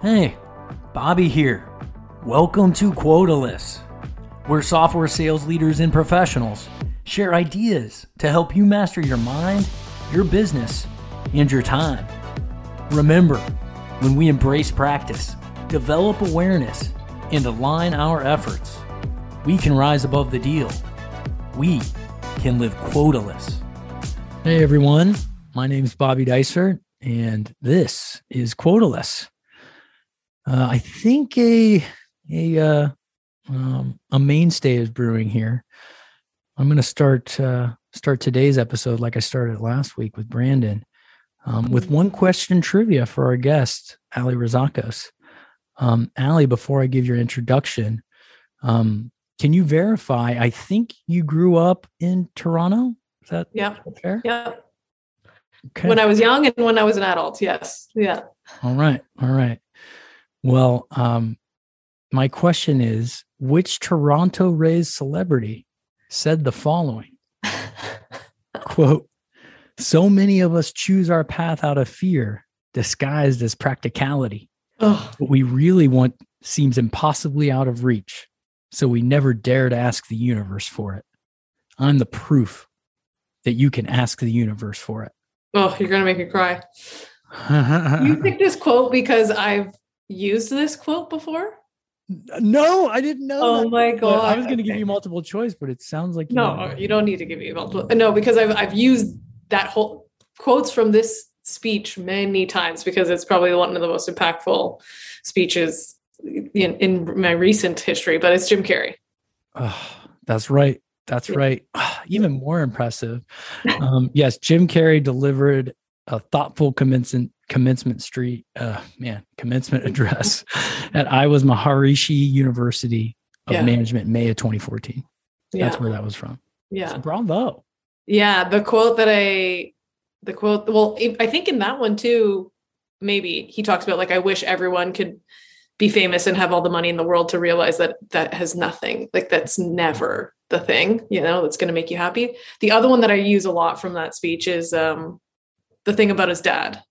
Hey, Bobby here. Welcome to Quotaless, where software sales leaders and professionals share ideas to help you master your mind, your business, and your time. Remember, when we embrace practice, develop awareness, and align our efforts, we can rise above the deal. We can live quotaless. Hey everyone, my name is Bobby Dicer, and this is Quotaless. Uh, I think a a uh, um, a mainstay is brewing here. I'm going to start uh, start today's episode like I started last week with Brandon, um, with one question trivia for our guest Ali Razakos. Um, Ali, before I give your introduction, um, can you verify? I think you grew up in Toronto. Is that yeah fair? Yeah. Okay. When I was young and when I was an adult, yes. Yeah. All right. All right. Well, um, my question is which Toronto raised celebrity said the following quote, so many of us choose our path out of fear, disguised as practicality. Oh, What we really want seems impossibly out of reach. So we never dare to ask the universe for it. I'm the proof that you can ask the universe for it. oh, you're gonna make me cry. You picked this quote because I've used this quote before. no, I didn't know. Oh that. my god! I was going to give you multiple choice, but it sounds like you No, know. you don't need to give me multiple. No, because I've I've used that whole quotes from this speech many times because it's probably one of the most impactful speeches in, in my recent history. But it's Jim Carrey. Oh, that's right. That's right. Ah, Even more impressive. Um, yes, Jim Carrey delivered a thoughtful commencement commencement street, uh, man, commencement address at Iowa's Maharishi University of Yeah. Management, May of 2014. Yeah, That's where that was from. yeah. So bravo. Yeah, the quote that I, the quote, well, I think in that one too, maybe he talks about like, I wish everyone could be famous and have all the money in the world to realize that that has nothing, like, that's never the thing, you know, that's going to make you happy. The other one that I use a lot from that speech is um, the thing about his dad,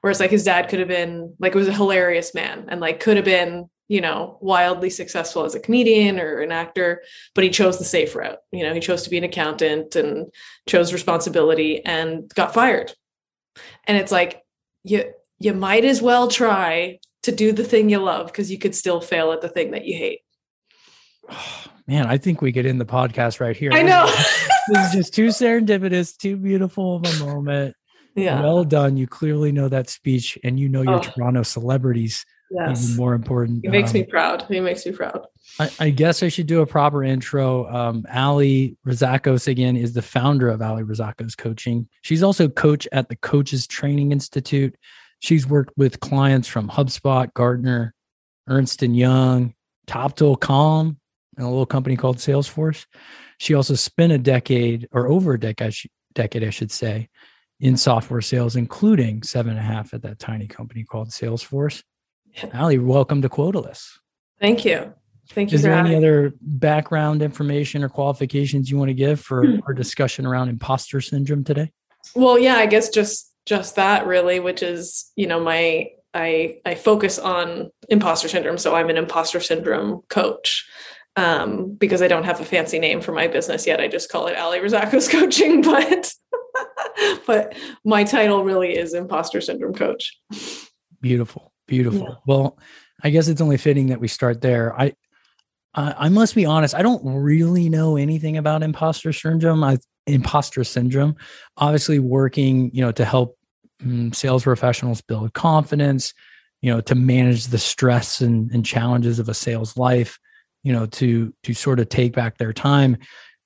where it's like his dad could have been, like, it was a hilarious man and like could have been, you know, wildly successful as a comedian or an actor, but he chose the safe route. You know, he chose to be an accountant and chose responsibility and got fired. And it's like you you might as well try to do the thing you love because you could still fail at the thing that you hate. Man, I think we could end the podcast right here. I know. this is just too serendipitous, too beautiful of a moment. Yeah. Well done. You clearly know that speech and you know your Oh. Toronto celebrities. yes. Even more important. He makes Um, me proud. He makes me proud. I, I guess I should do a proper intro. Um, Ali Razakos again is the founder of Ali Razakos Coaching. She's also coach at the Coaches Training Institute. She's worked with clients from HubSpot, Gartner, Ernst and Young, Toptal, Calm, and a little company called Salesforce. She also spent a decade or over a decade, decade I should say, in software sales, including seven and a half at that tiny company called Salesforce. Ali, welcome to Quotaless. Thank you. Thank you Is there any other background information or qualifications you want to give for Hmm. our discussion around imposter syndrome today? Well, yeah, I guess just just that really, which is, you know, my I I focus on imposter syndrome. So I'm an imposter syndrome coach. Um, because I don't have a fancy name for my business yet. I just call it Ali Razakos coaching, but but my title really is imposter syndrome coach. Beautiful, beautiful. Yeah. Well, I guess it's only fitting that we start there. I, I, I must be honest. I don't really know anything about imposter syndrome. I imposter syndrome. Obviously, working, you know, to help mm, sales professionals build confidence, you know, to manage the stress and, and challenges of a sales life, you know, to to sort of take back their time.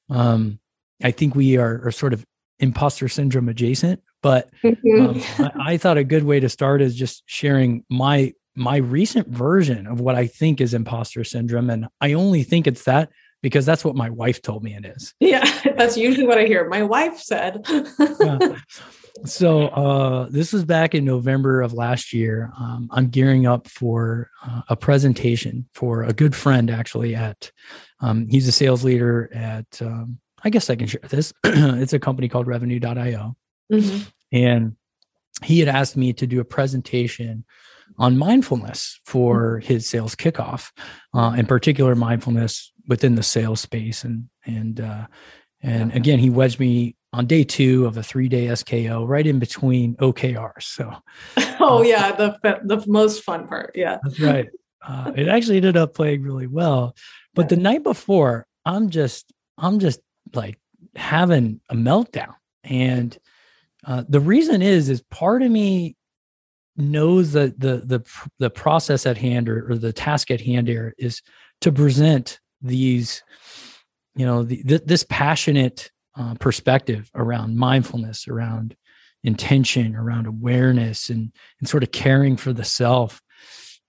Um, I think we are, are sort of imposter syndrome adjacent, but um, I, I thought a good way to start is just sharing my my recent version of what I think is imposter syndrome, and I only think it's that because that's what my wife told me it is. yeah, that's usually what I hear. My wife said. Yeah. So uh, this was back in November of last year. Um, I'm gearing up for uh, a presentation for a good friend, actually. At um, he's a sales leader at um, I guess I can share this. it's a company called Revenue.io, Mhm. and he had asked me to do a presentation on mindfulness for his sales kickoff, uh, in particular mindfulness within the sales space. And and uh, and again, he wedged me on day two of a three day SKO, right in between OKRs. So, oh uh, yeah, the the most fun part. Yeah, that's right. Uh, it actually ended up playing really well, but the night before, I'm just I'm just like having a meltdown, and uh, the reason is is part of me knows that the the the process at hand or, or the task at hand here is to present these you know the, this passionate uh, perspective around mindfulness around intention around awareness and and sort of caring for the self.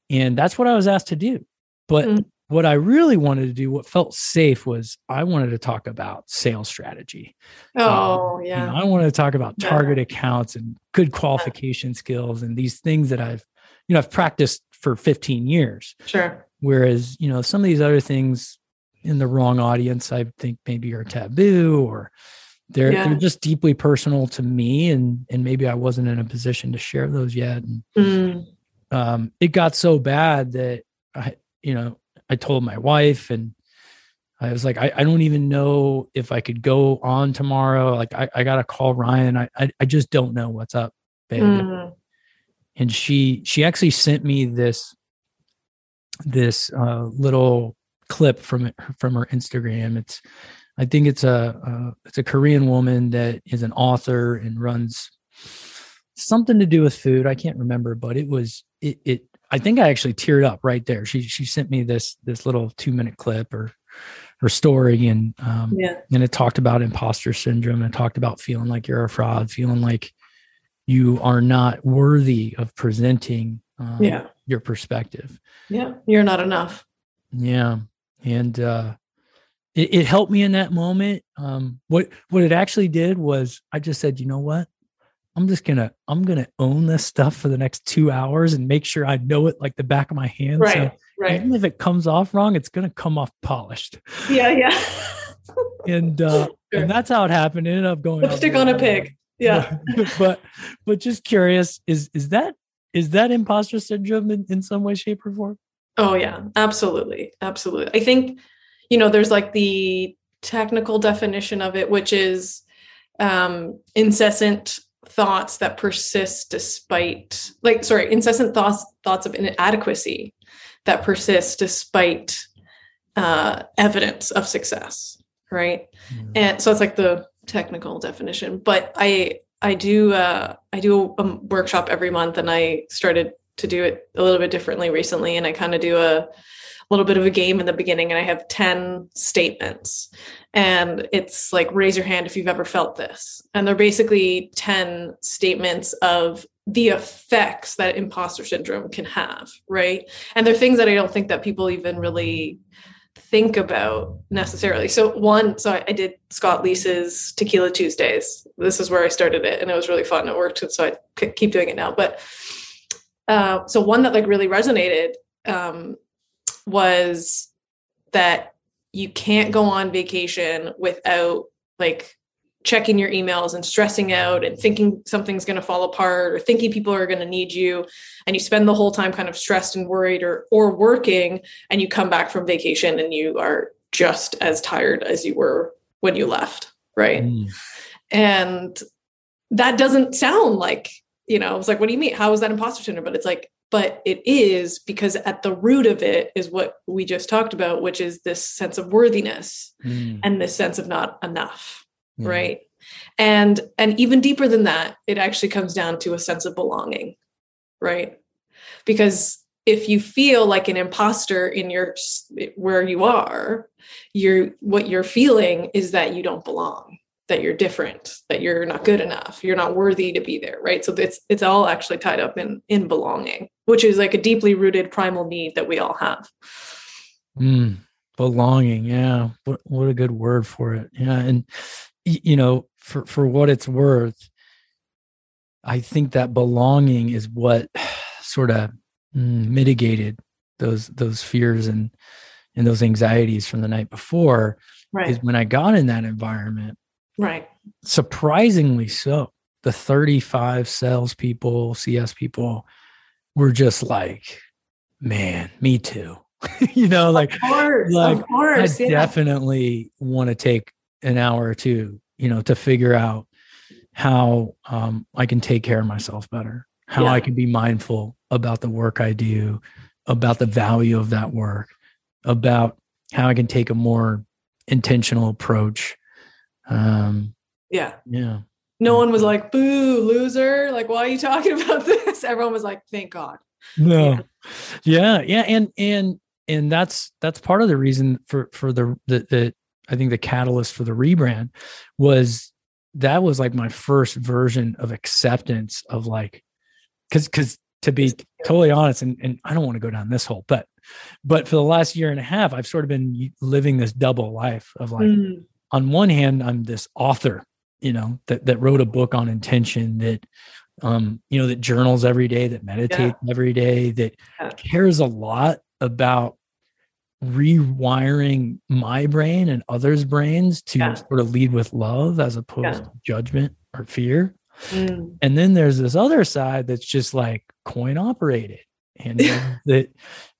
And that's what i was asked to do. But mm what I really wanted to do, what felt safe, was I wanted to talk about sales strategy. Oh, um, yeah. You know, I wanted to talk about target yeah. accounts and good qualification yeah. skills and these things that I've, you know, I've practiced for 15 years. Sure. Whereas, you know, some of these other things in the wrong audience, I think maybe are taboo or they're yeah. they're just deeply personal to me, and and maybe I wasn't in a position to share those yet. And mm. um, it got so bad that I, you know, I told my wife and I was like, I, I don't even know if I could go on tomorrow. Like I, I gotta call Ryan. I, I, I just don't know what's up, babe. Mm. And she she actually sent me this this uh, little clip from it from her Instagram. It's I think it's a uh, it's a Korean woman that is an author and runs something to do with food. I can't remember, but it was it it I think I actually teared up right there. She she sent me this this little two minute clip or her story and um yeah. and it talked about imposter syndrome and talked about feeling like you're a fraud, feeling like you are not worthy of presenting um, yeah. your perspective. Yeah, you're not enough. Yeah, and uh, it, it helped me in that moment. Um, what what it actually did was I just said, you know what, I'm just gonna I'm gonna own this stuff for the next two hours and make sure I know it like the back of my hand. Right. So right. Even if it comes off wrong, it's gonna come off polished. Yeah, yeah. and uh sure. and that's how it happened. It ended up going lipstick on a pig. Yeah. But, but, just curious, is is that is that imposter syndrome in, in some way, shape, or form? Oh yeah, absolutely. Absolutely. I think, you know, there's like the technical definition of it, which is um incessant thoughts that persist despite like sorry incessant thoughts thoughts of inadequacy that persist despite uh, evidence of success right mm-hmm. and so it's like the technical definition but i i do uh i do a workshop every month and i started to do it a little bit differently recently and i kind of do a little bit of a game in the beginning and I have 10 statements. And it's like, raise your hand if you've ever felt this. And they're basically 10 statements of the effects that imposter syndrome can have, right? And they're things that I don't think that people even really think about necessarily. So one, so I, did Scott Leese's Tequila Tuesdays. This is where I started it, and it was really fun. It worked, so I keep doing it now. But uh, so one that like really resonated um, was that you can't go on vacation without like checking your emails and stressing out and thinking something's going to fall apart or thinking people are going to need you. And you spend the whole time kind of stressed and worried or or working and you come back from vacation and you are just as tired as you were when you left right? Mm. and that doesn't sound like you know it's like what do you mean? How is that imposter syndrome? But it's like but it is because at the root of it is what we just talked about which is this sense of worthiness mm. and this sense of not enough mm. right and and even deeper than that it actually comes down to a sense of belonging right because if you feel like an imposter in your where you are you're what you're feeling is that you don't belong that you're different that you're not good enough you're not worthy to be there right so it's it's all actually tied up in in belonging which is like a deeply rooted primal need that we all have mm, belonging yeah what, what a good word for it yeah and you know for for what it's worth i think that belonging is what sort of mm, mitigated those those fears and and those anxieties from the night before right. is when i got in that environment Right. Surprisingly so. the 35 salespeople, CS people were just like, man, me too. you know, like, course, like course, I yeah. definitely want to take an hour or two, you know, to figure out how um, I can take care of myself better, how Yeah. I can be mindful about the work I do, about the value of that work, about how I can take a more intentional approach. Um, yeah. yeah. No one was like, boo, loser. Like, why are you talking about this? Everyone was like, thank God. No. Yeah. Yeah. And, and, and that's, that's part of the reason for, for the, the, the, I think the catalyst for the rebrand was that was like my first version of acceptance of like, cause, cause to be totally honest, and, and I don't want to go down this hole, but, but for the last year and a half, I've sort of been living this double life of like, Mm, on one hand, I'm this author, you know, that that wrote a book on intention, that um, you know, that journals every day, that meditates every day, that Yeah. cares a lot about rewiring my brain and others' brains to Yeah. sort of lead with love as opposed Yeah. to judgment or fear. mm, And then there's this other side that's just like coin operated and that,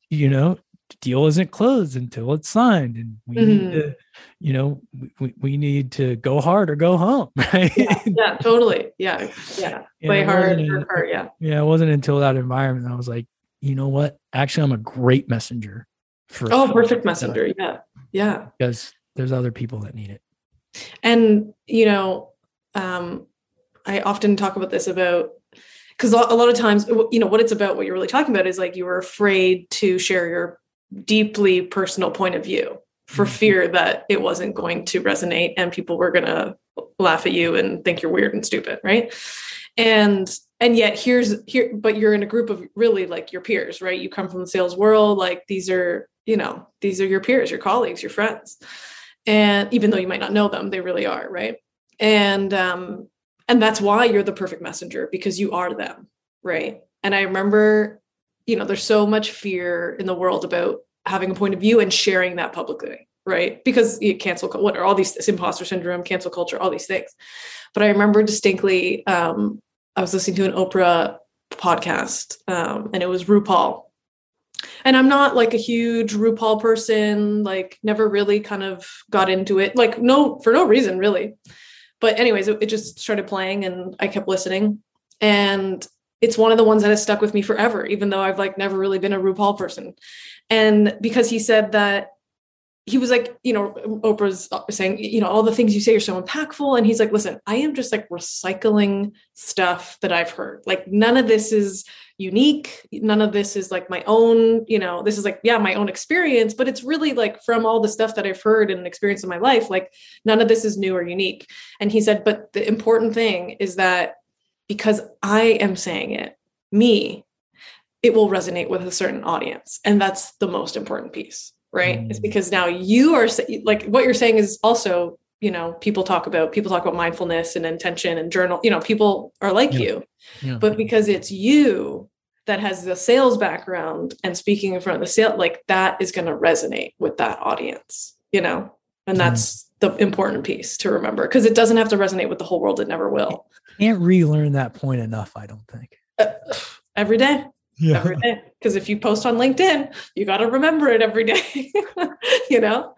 you know, deal isn't closed until it's signed. And we need Mhm. to, you know, we, we need to go hard or go home. Right. yeah, yeah, totally. Yeah. Yeah. Play hard, hard. Yeah. Yeah. It wasn't until that environment that I was like, you know what? Actually, I'm a great messenger for Oh, perfect messenger. Yeah. Yeah. because there's other people that need it. And, you know, um, I often talk about this about because a lot of times, you know, what it's about, what you're really talking about is like you were afraid to share your deeply personal point of view for Mhm. fear that it wasn't going to resonate and people were going to laugh at you and think you're weird and stupid. Right. And, and yet here's here, but you're in a group of really like your peers, right? You come from the sales world. Like these are, you know, these are your peers, your colleagues, your friends. And even though you might not know them, they really are. Right. And, um, and that's why you're the perfect messenger because you are them right and i remember you know there's so much fear in the world about having a point of view and sharing that publicly right? Because you cancel what are all these this imposter syndrome cancel culture all these things. But i remember distinctly um i was listening to an oprah podcast um and it was rupaul. And i'm not like a huge rupaul person like never really kind of got into it like no for no reason really. But anyways it, it just started playing and i kept listening. And it's one of the ones that has stuck with me forever even though i've like never really been a rupaul person. And because he said that he was like you know oprah's uh, saying you know all the things you say are so impactful. And he's like listen i am just like recycling stuff that i've heard. Like none of this is unique. None of this is like my own you know this is like yeah my own experience but it's really like from all the stuff that i've heard and experienced in my life like none of this is new or unique. And he said but the important thing is that because i am saying it me it will resonate with a certain audience and that's the most important piece right Mm. it's because now you are like what you're saying is also you know people talk about people talk about mindfulness and intention and journal you know people are like Yeah. you Yeah. but because it's you that has the sales background and speaking in front of the sale like that is going to resonate with that audience you know and that's the important piece to remember because it doesn't have to resonate with the whole world it never will Can't relearn that point enough, I don't think. Uh, every day Yeah. every day because if you post on linkedin you got to remember it every day you know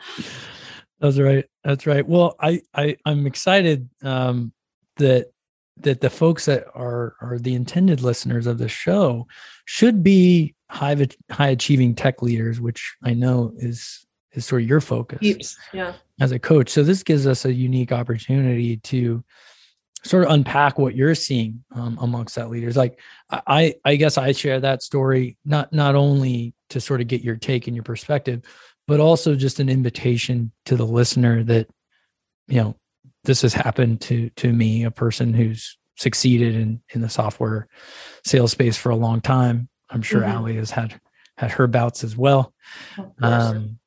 That's right. That's right. Well, I, I I'm excited um, that that the folks that are are the intended listeners of the show should be high high achieving tech leaders, which I know is is sort of your focus Heaps. yeah as a coach. So this gives us a unique opportunity to sort of unpack what you're seeing um, amongst that leaders. Like I, I guess I share that story not not only to sort of get your take and your perspective, but also just an invitation to the listener that you know this has happened to to me, a person who's succeeded in in the software sales space for a long time. I'm sure Mhm. Ali has had had her bouts as well. Um,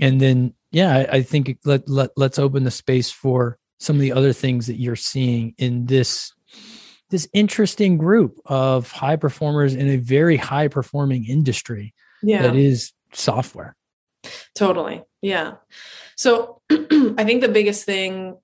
and then, yeah, I, I think let, let, let's open the space for some of the other things that you're seeing in this, this interesting group of high performers in a very high performing industry yeah that is software. Totally. Yeah. So I think the biggest thing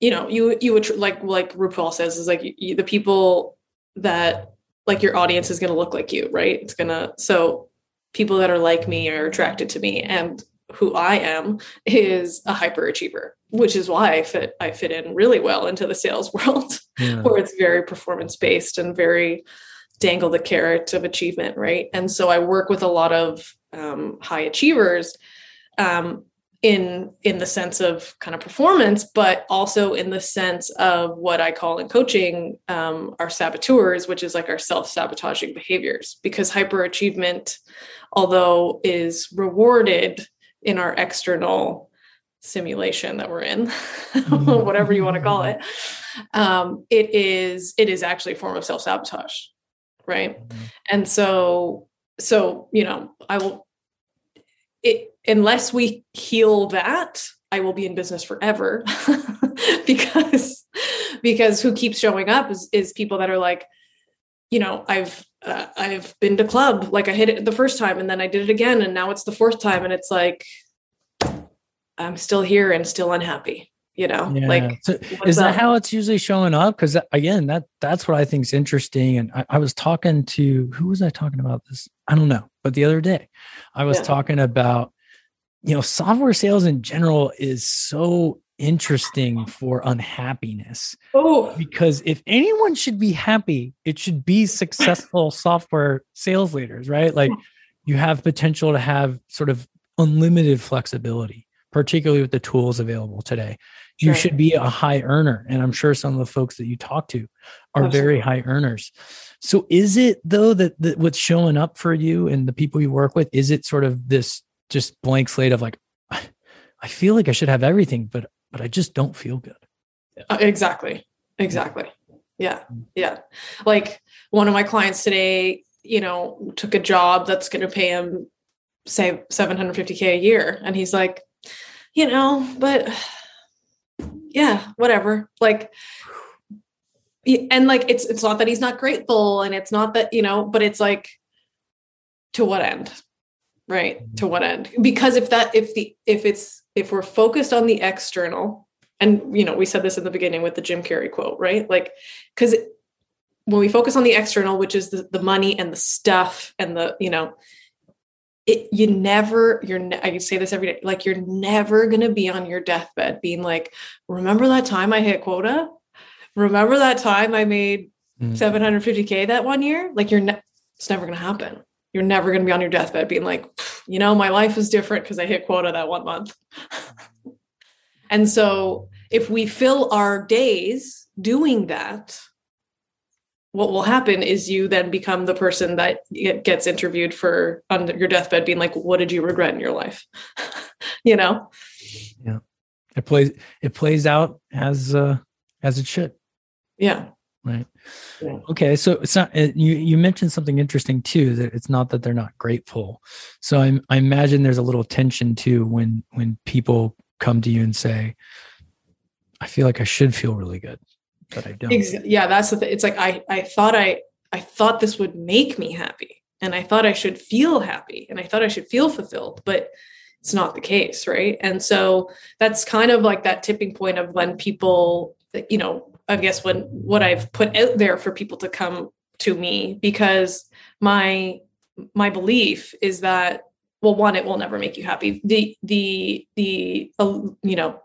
you know, you you would like like RuPaul says is like you, the people that like your audience is going to look like you, right? It's gonna so people that are like me are attracted to me, and who I am is a hyperachiever, which is why I fit I fit in really well into the sales world, yeah. where it's very performance based and very dangle the carrot of achievement, right? And so I work with a lot of um, high achievers um, in in the sense of kind of performance, but also in the sense of what I call in coaching um, our saboteurs, which is like our self sabotaging behaviors. Because hyperachievement, although is rewarded in our external simulation that we're in, mm-hmm. whatever you want to call it, um, it is it is actually a form of self sabotage, right? Mm-hmm. And so so you know I will it unless we heal that i will be in business forever because because who keeps showing up is, is people that are like you know i've uh, i've been to club. Like i hit it the first time and then i did it again and now it's the fourth time and it's like i'm still here and still unhappy you know? Yeah. like so is that how it's usually showing up? Because again that that's what i think is interesting and I, I, was talking to who was i talking about this? I don't know but the other day i was yeah. talking about you know, software sales in general is so interesting for unhappiness. Oh, because if anyone should be happy, it should be successful software sales leaders, right? Like you have potential to have sort of unlimited flexibility, particularly with the tools available today. Sure. You should be a high earner. And I'm sure some of the folks that you talk to are Absolutely. very high earners. So is it though that, that what's showing up for you and the people you work with, is it sort of this just blank slate of like i feel like i should have everything but but i just don't feel good. Uh, exactly. Exactly. Yeah. Yeah. Like one of my clients today you know took a job that's going to pay him say 750k a year and he's like you know but yeah whatever. Like and like it's it's not that he's not grateful and it's not that you know but it's like to what end? Right? To what end? Because if that if the if it's if we're focused on the external and you know we said this in the beginning with the jim carrey quote right? Like because when we focus on the external which is the, the money and the stuff and the you know it, you never you're ne- i say this every day like you're never going to be on your deathbed being like remember that time i hit quota? Remember that time i made mm-hmm. 750k that one year? Like you're ne- it's never going to happen you're never going to be on your deathbed being like, you know, my life is different because I hit quota that one month. and so if we fill our days doing that, what will happen is you then become the person that gets interviewed for on your deathbed being like, what did you regret in your life? you know? Yeah. It plays, it plays out as, uh, as it should. Yeah right yeah. okay so it's not you you mentioned something interesting too that it's not that they're not grateful. So i i imagine there's a little tension too when when people come to you and say i feel like i should feel really good but i don't. Yeah that's the thing it's like i i thought i i thought this would make me happy and i thought i should feel happy and i thought i should feel fulfilled but it's not the case right? And so that's kind of like that tipping point of when people you know I guess when what I've put out there for people to come to me because my my belief is that well one it will never make you happy. The the the uh, you know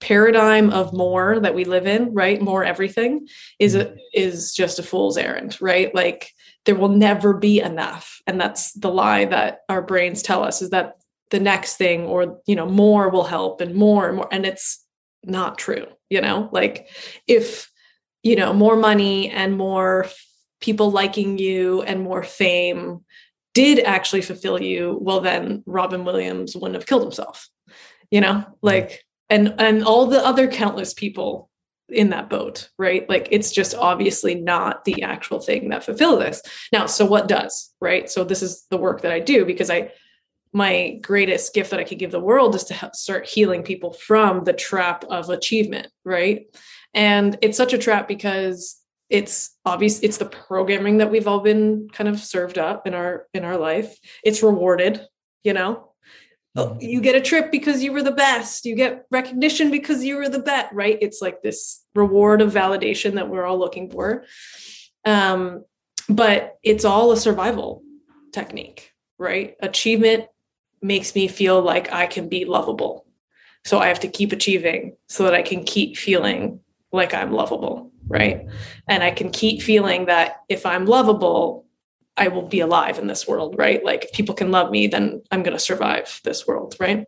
paradigm of more that we live in right more everything is a, is just a fool's errand right? Like there will never be enough. And that's the lie that our brains tell us is that the next thing or you know more will help and more and more. And it's not true you know? Like if you know more money and more people liking you and more fame did actually fulfill you well then robin williams wouldn't have killed himself you know? Like and and all the other countless people in that boat right? Like it's just obviously not the actual thing that fulfills this. Now so what does right? So this is the work that i do because i my greatest gift that I could give the world is to help start healing people from the trap of achievement, right? And it's such a trap because it's obvious it's the programming that we've all been kind of served up in our in our life. It's rewarded, you know. oh, you get a trip because you were the best you get recognition because you were the best right it's like this reward of validation that we're all looking for um, but it's all a survival technique right achievement makes me feel like i can be lovable so i have to keep achieving so that i can keep feeling like i'm lovable right and i can keep feeling that if i'm lovable I will be alive in this world, right? Like if people can love me, then I'm going to survive this world, right?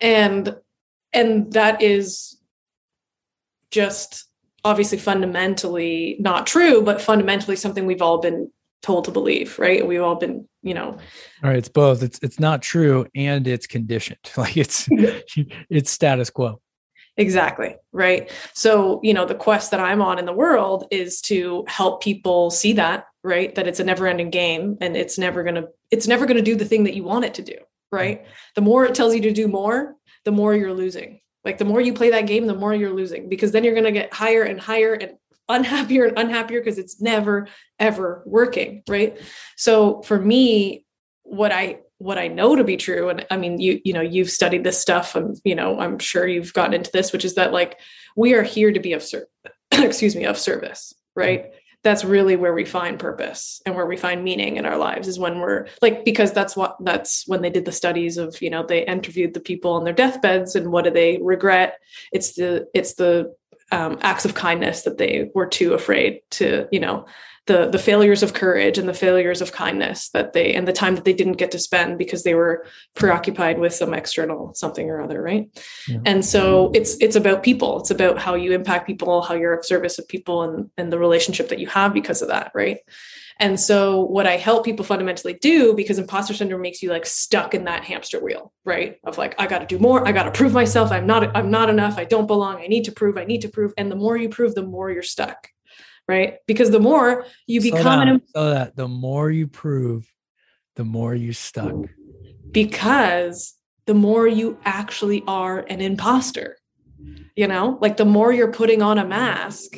And and that is just obviously fundamentally not true, but fundamentally something we've all been told to believe, right? We've all been, you know. All right, it's both. It's it's not true and it's conditioned. Like it's it's status quo. Exactly. Right. So, you know, the quest that I'm on in the world is to help people see that, right? That it's a never ending game and it's never going to, it's never going to do the thing that you want it to do. Hmm. Right. The more it tells you to do more, the more you're losing. Like the more you play that game, the more you're losing because then you're going to get higher and higher and unhappier and unhappier because it's never, ever working. Right. So for me, what I what I know to be true, and I mean, you you know, you've studied this stuff, and you know, I'm sure you've gotten into this, which is that like we are here to be of service. excuse me, of service, right? That's really where we find purpose and where we find meaning in our lives is when we're like because that's what that's when they did the studies of you know they interviewed the people on their deathbeds and what do they regret? It's the it's the um, acts of kindness that they were too afraid to you know the the failures of courage and the failures of kindness that they and the time that they didn't get to spend because they were preoccupied with some external something or other right? Yeah. and so it's it's about people. It's about how you impact people how you're of service of people and and the relationship that you have because of that right and so what I help people fundamentally do because imposter syndrome makes you like stuck in that hamster wheel, right? Of like I got to do more, I got to prove myself, I'm not I'm not enough, I don't belong, I need to prove, I need to prove and the more you prove the more you're stuck right? Because the more you Slow become down, an so that the more you prove, the more you stuck. Because the more you actually are an imposter. You know, like the more you're putting on a mask,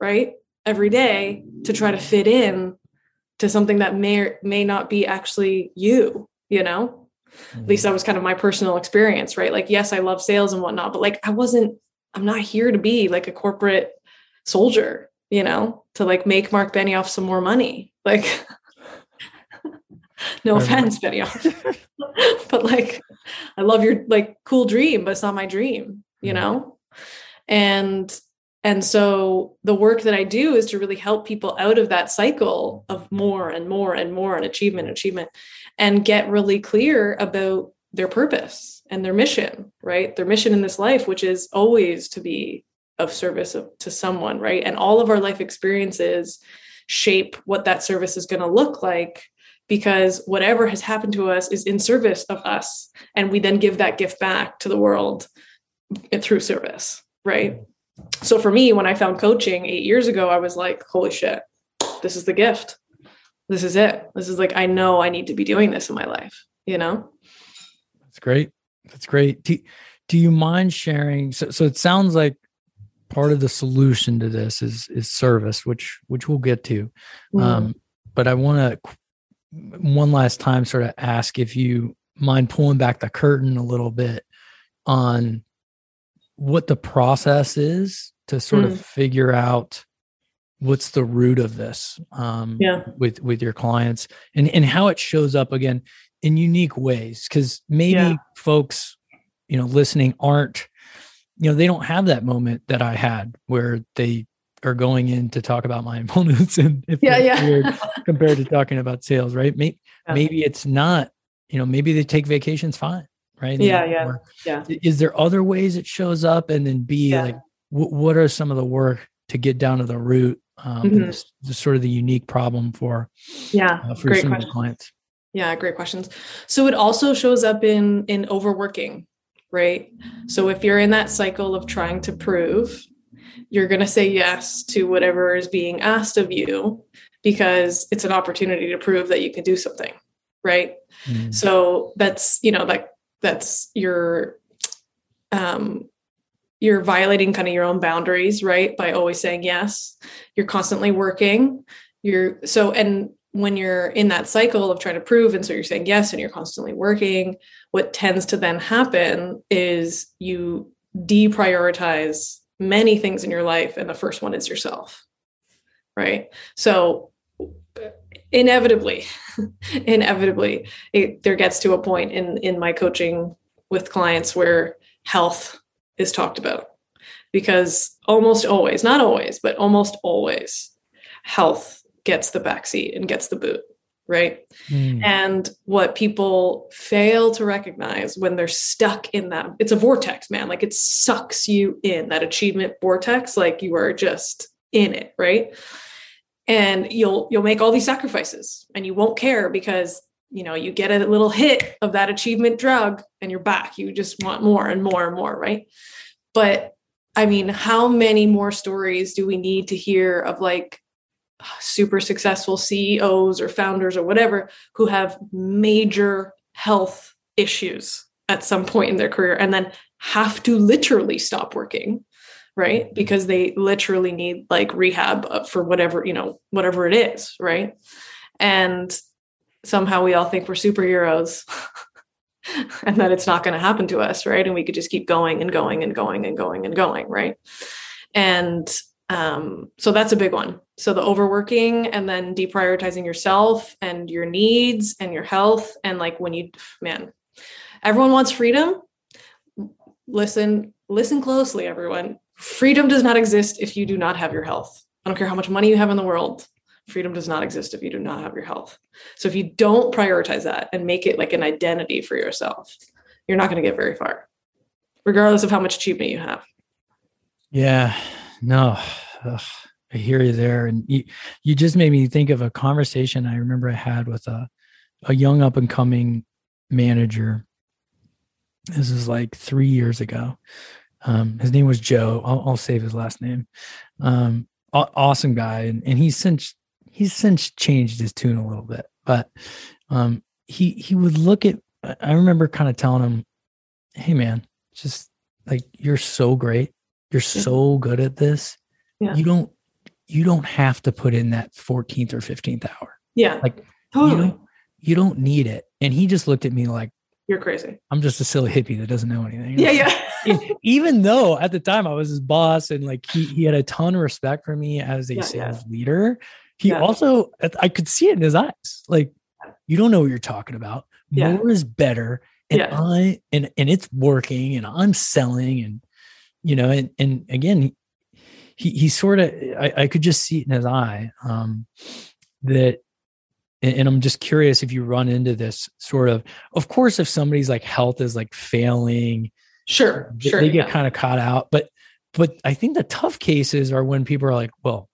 right? Every day to try to fit in to something that may or may not be actually you, you know? Mm-hmm. At least that was kind of my personal experience, right? Like, yes, I love sales and whatnot, but like I wasn't, I'm not here to be like a corporate soldier, you know, to like make Mark Benioff some more money. Like, no offense, Benioff, but like, I love your like cool dream, but it's not my dream, you know? And and so the work that I do is to really help people out of that cycle of more and more and more and achievement, achievement, and get really clear about their purpose and their mission, right? Their mission in this life, which is always to be of service to someone, right? And all of our life experiences shape what that service is going to look like because whatever has happened to us is in service of us. And we then give that gift back to the world through service, right? So for me, when I found coaching eight years ago, I was like, holy shit, this is the gift. This is it. This is like, I know I need to be doing this in my life, you know? That's great. That's great. Do, do you mind sharing? So, so it sounds like part of the solution to this is is service which which we'll get to mm. um, but i want to one last time sort of ask if you mind pulling back the curtain a little bit on what the process is to sort mm. of figure out what's the root of this um, yeah. with with your clients and and how it shows up again in unique ways because maybe yeah. folks you know listening aren't you know they don't have that moment that i had where they are going in to talk about my mindfulness and if yeah yeah compared to talking about sales right maybe, yeah. maybe it's not you know maybe they take vacations fine right yeah yeah yeah is there other ways it shows up and then b yeah. like w- what are some of the work to get down to the root um mm-hmm. this, this sort of the unique problem for yeah uh, for great some question. clients yeah great questions so it also shows up in in overworking right? So if you're in that cycle of trying to prove, you're going to say yes to whatever is being asked of you because it's an opportunity to prove that you can do something, right? Mm. So that's, you know, like that's your um you're violating kind of your own boundaries, right? By always saying yes. You're constantly working. You're so and when you're in that cycle of trying to prove and so you're saying yes and you're constantly working what tends to then happen is you deprioritize many things in your life and the first one is yourself right so inevitably inevitably it, there gets to a point in in my coaching with clients where health is talked about. Because almost always not always but almost always health gets the backseat and gets the boot right? Mm. and what people fail to recognize when they're stuck in that it's a vortex man. Like it sucks you in. That achievement vortex like you are just in it right and you'll you'll make all these sacrifices and you won't care because you know you get a little hit of that achievement drug and you're back. You just want more and more and more right? But i mean how many more stories do we need to hear of like super successful CEOs or founders or whatever who have major health issues at some point in their career and then have to literally stop working right? Because they literally need like rehab for whatever you know whatever it is right? And somehow we all think we're superheroes and that it's not going to happen to us right? And we could just keep going and going and going and going and going right? And um, so that's a big one. So the overworking and then deprioritizing yourself and your needs and your health and like when you man everyone wants freedom. Listen listen closely everyone freedom does not exist if you do not have your health i don't care how much money you have in the world freedom does not exist if you do not have your health so if you don't prioritize that and make it like an identity for yourself you're not going to get very far regardless of how much achievement you have yeah no, Ugh, I hear you there, and you, you just made me think of a conversation I remember I had with a a young up and coming manager. This is like three years ago. Um, his name was Joe. I'll, I'll save his last name. Um, awesome guy, and, and he's since he's since changed his tune a little bit, but um, he he would look at. I remember kind of telling him, "Hey, man, just like you're so great you're so good at this. Yeah. You don't you don't have to put in that 14th or 15th hour. Yeah. Like totally. you don't you don't need it. And he just looked at me like you're crazy. I'm just a silly hippie that doesn't know anything. Yeah, yeah. Even though at the time I was his boss and like he he had a ton of respect for me as a yeah, sales yeah. leader, he yeah. also I could see it in his eyes. Like you don't know what you're talking about. More is better. And I and and it's working and I'm selling and you know, and, and again, he, he sort of, I, I could just see it in his eye um, that, and I'm just curious if you run into this sort of, of course, if somebody's like health is like failing, sure, they, sure, they get yeah. kind of caught out. But, but I think the tough cases are when people are like, well,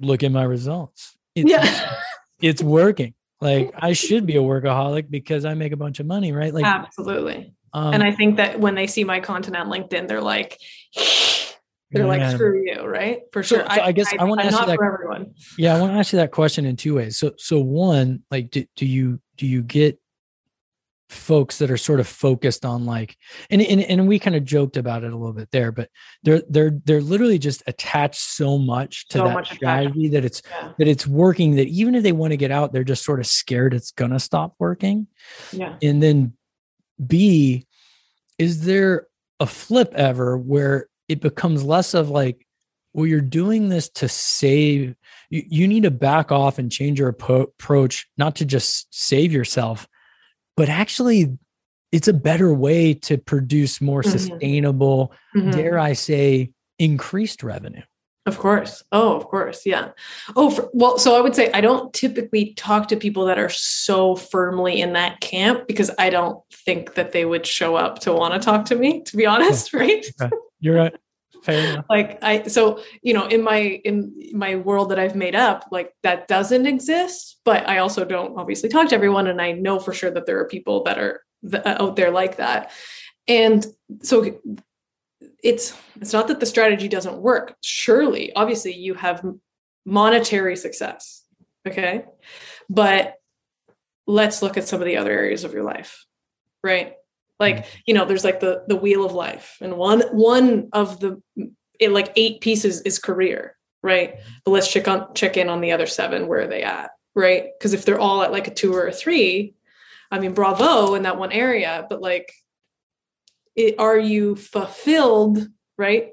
look at my results. It's, yeah. it's working. Like I should be a workaholic because I make a bunch of money, right? Like absolutely. Um, and I think that when they see my content on LinkedIn, they're like, they're like, screw you, right? For sure. So, so I, I, guess I, I want to ask you that. everyone. Yeah, I want to ask you that question in two ways. So, so one, like, do, do you do you get folks that are sort of focused on like, and and and we kind of joked about it a little bit there, but they're they're they're literally just attached so much to so that much strategy that it's yeah. that it's working. That even if they want to get out, they're just sort of scared it's gonna stop working. Yeah. And then B, is there a flip ever where it becomes less of like, well, you're doing this to save, you, you need to back off and change your approach, not to just save yourself, but actually it's a better way to produce more mm-hmm. sustainable, mm-hmm. dare I say, increased revenue. Of course. Oh, of course. Yeah. Oh, for, well, so I would say I don't typically talk to people that are so firmly in that camp because I don't think that they would show up to want to talk to me, to be honest. Right. Okay. You're right. Like I, so, you know, in my, in my world that I've made up, like that doesn't exist, but I also don't obviously talk to everyone. And I know for sure that there are people that are uh, out there like that. And so it's it's not that the strategy doesn't work surely obviously you have monetary success okay but let's look at some of the other areas of your life right like mm-hmm. you know there's like the the wheel of life and one one of the it, like eight pieces is career right but let's check on check in on the other seven where are they at right? Because if they're all at like a two or a three, I mean, bravo in that one area, but like, it, are you fulfilled, right?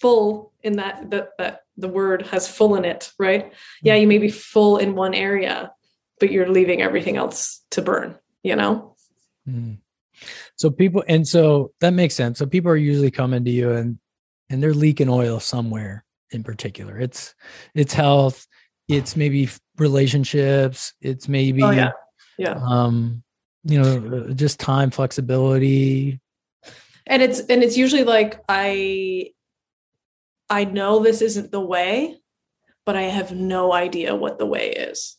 Full in that that that the word has full in it, right? Yeah, you may be full in one area, but you're leaving everything else to burn, you know? Mm. So people, and so that makes sense. So people are usually coming to you and and they're leaking oil somewhere in particular. It's it's health, it's maybe relationships, it's maybe oh, yeah. yeah. um you know just time flexibility. And it's and it's usually like I I know this isn't the way, but I have no idea what the way is.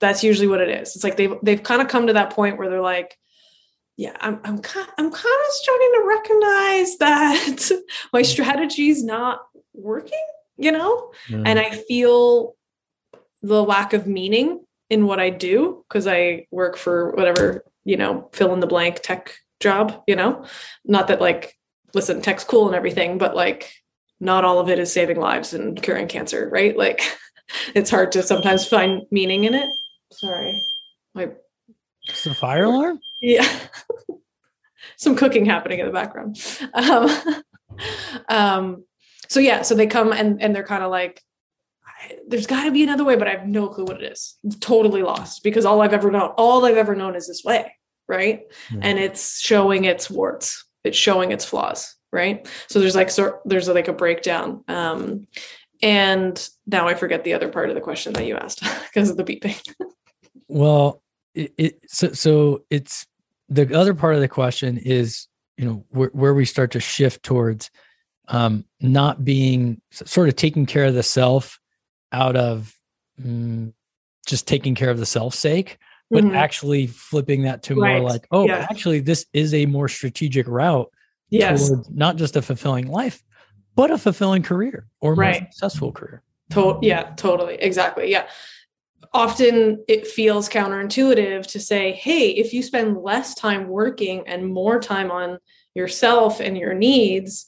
That's usually what it is. It's like they've they've kind of come to that point where they're like, yeah, I'm I'm kind I'm kind of starting to recognize that my strategy is not working, you know, mm. and I feel the lack of meaning in what I do because I work for whatever you know fill in the blank tech job, you know, not that like listen tech's cool and everything, but like not all of it is saving lives and curing cancer, right? Like it's hard to sometimes find meaning in it. Sorry, my it's a fire alarm. Yeah. Some cooking happening in the background. Um, um, so yeah, so they come and and they're kind of like, there's got to be another way, but I have no clue what it is. totally lost because all I've ever known, all I've ever known is this way, right? Mm-hmm. And it's showing its warts, it's showing its flaws, right? So there's like so there's like a breakdown. Um, and now I forget the other part of the question that you asked because of the beeping. well, it, it so so it's the other part of the question is you know where, where we start to shift towards um not being sort of taking care of the self out of mm, just taking care of the self sake but mm-hmm. actually flipping that to right. more like oh yeah. actually this is a more strategic route yes not just a fulfilling life but a fulfilling career or right. more successful career to- yeah totally exactly yeah often it feels counterintuitive to say, hey, if you spend less time working and more time on yourself and your needs,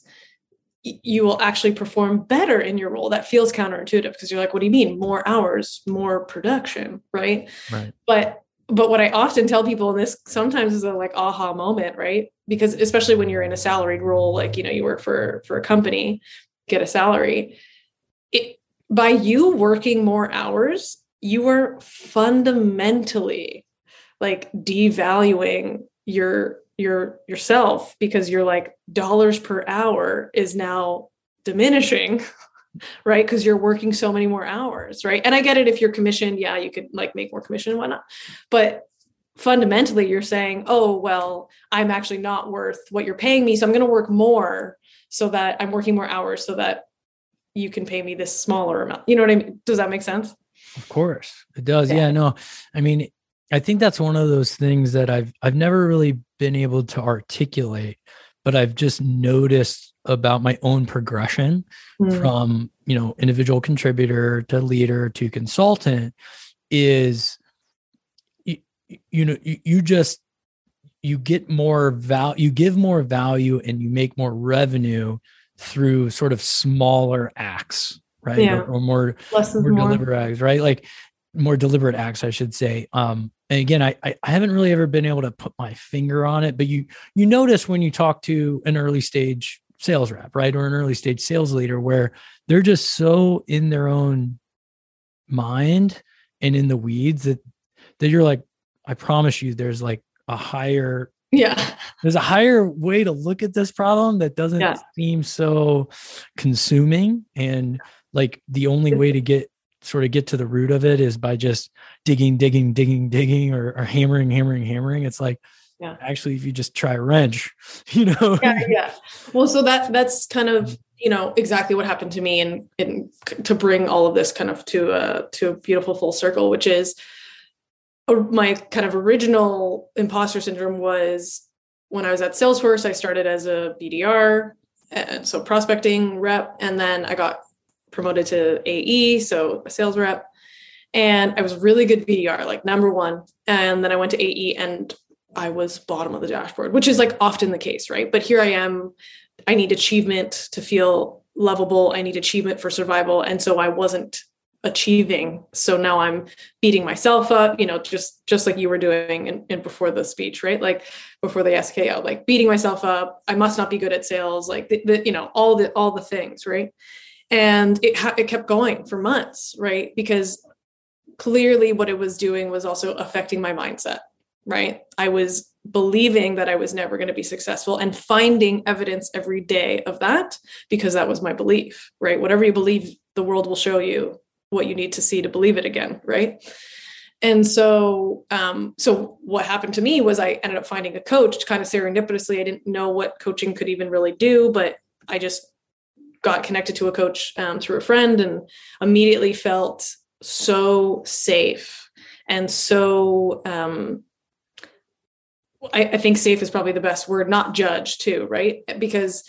you will actually perform better in your role. That feels counterintuitive because you're like, what do you mean? More hours, more production, right? Right. But but what I often tell people, and this sometimes is a like aha moment, right? Because especially when you're in a salaried role, like you know, you work for for a company, get a salary. It by you working more hours, you are fundamentally like devaluing your your yourself because you're like dollars per hour is now diminishing right? Because you're working so many more hours right? And i get it if you're commissioned yeah you could like make more commission and whatnot. But fundamentally you're saying oh well i'm actually not worth what you're paying me so i'm going to work more so that i'm working more hours so that you can pay me this smaller amount. You know what i mean? Does that make sense of course, it does. Yeah. yeah, no. I mean, I think that's one of those things that I've I've never really been able to articulate, but I've just noticed about my own progression mm. from, you know, individual contributor to leader to consultant is you, you know, you, you just you get more value, you give more value and you make more revenue through sort of smaller acts right? Yeah. Or, or more, more, more deliberate acts, right? Like more deliberate acts, I should say. Um, and again, I, I haven't really ever been able to put my finger on it, but you you notice when you talk to an early stage sales rep, right, or an early stage sales leader, where they're just so in their own mind and in the weeds that that you're like, I promise you, there's like a higher yeah there's a higher way to look at this problem that doesn't yeah. seem so consuming and like the only way to get sort of get to the root of it is by just digging, digging, digging, digging, or, or hammering, hammering, hammering. It's like, yeah. actually, if you just try a wrench, you know. Yeah, yeah. Well, so that that's kind of you know exactly what happened to me, and and to bring all of this kind of to a to a beautiful full circle, which is my kind of original imposter syndrome was when I was at Salesforce. I started as a BDR, and so prospecting rep, and then I got promoted to AE, so a sales rep. And I was really good BDR, like number one. And then I went to AE and I was bottom of the dashboard, which is like often the case, right? But here I am. I need achievement to feel lovable. I need achievement for survival. And so I wasn't achieving so now i'm beating myself up you know just just like you were doing in, in before the speech right like before the sko like beating myself up i must not be good at sales like the, the you know all the all the things right and it ha- it kept going for months right? Because clearly what it was doing was also affecting my mindset right? I was believing that i was never going to be successful and finding evidence every day of that because that was my belief right? Whatever you believe the world will show you what you need to see to believe it again right? And so um, so what happened to me was i ended up finding a coach kind of serendipitously. I didn't know what coaching could even really do but i just got connected to a coach um, through a friend and immediately felt so safe and so um, I, I think safe is probably the best word not judge too right? Because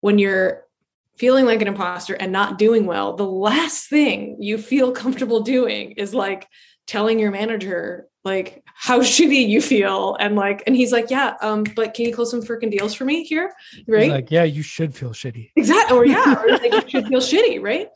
when you're feeling like an imposter and not doing well, the last thing you feel comfortable doing is like telling your manager like how shitty you feel. And like and he's like yeah um but can you close some freaking deals for me here? Right? he's like yeah you should feel shitty. Exactly or yeah or like you should feel shitty right?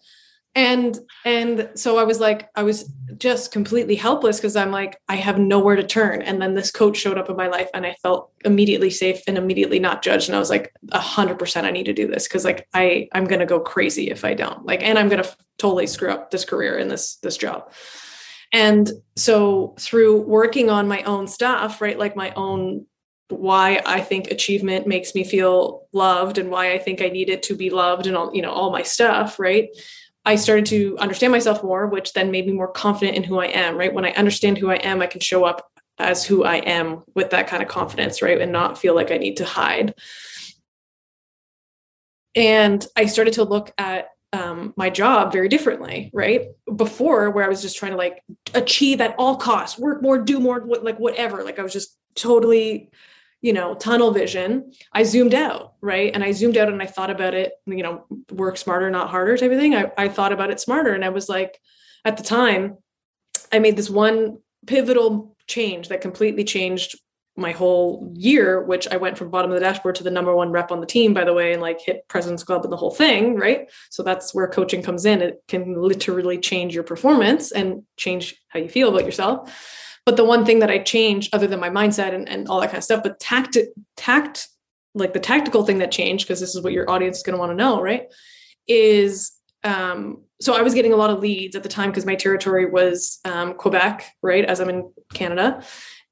And and so i was like i was just completely helpless because i'm like i have nowhere to turn. And then this coach showed up in my life and i felt immediately safe and immediately not judged. And i was like 100% i need to do this because like i i'm gonna go crazy if i don't. Like and i'm gonna f- totally screw up this career in this this job and so through working on my own stuff right like my own why I think achievement makes me feel loved and why I think I need it to be loved and all, you know, all my stuff, right? I started to understand myself more, which then made me more confident in who I am, right? When I understand who I am, I can show up as who I am with that kind of confidence, right? And not feel like I need to hide. And I started to look at um, my job very differently, right? Before, where I was just trying to like achieve at all costs, work more, do more, like whatever. Like I was just totally you know tunnel vision i zoomed out right and i zoomed out and i thought about it you know work smarter not harder type of thing i, I thought about it smarter and i was like at the time i made this one pivotal change that completely changed my whole year which i went from bottom of the dashboard to the number one rep on the team by the way and like hit president's club and the whole thing right so that's where coaching comes in it can literally change your performance and change how you feel about yourself but the one thing that I changed, other than my mindset and, and all that kind of stuff, but tact, tact, like the tactical thing that changed, because this is what your audience is going to want to know, right? Is um, so I was getting a lot of leads at the time because my territory was um, Quebec, right? As I'm in Canada.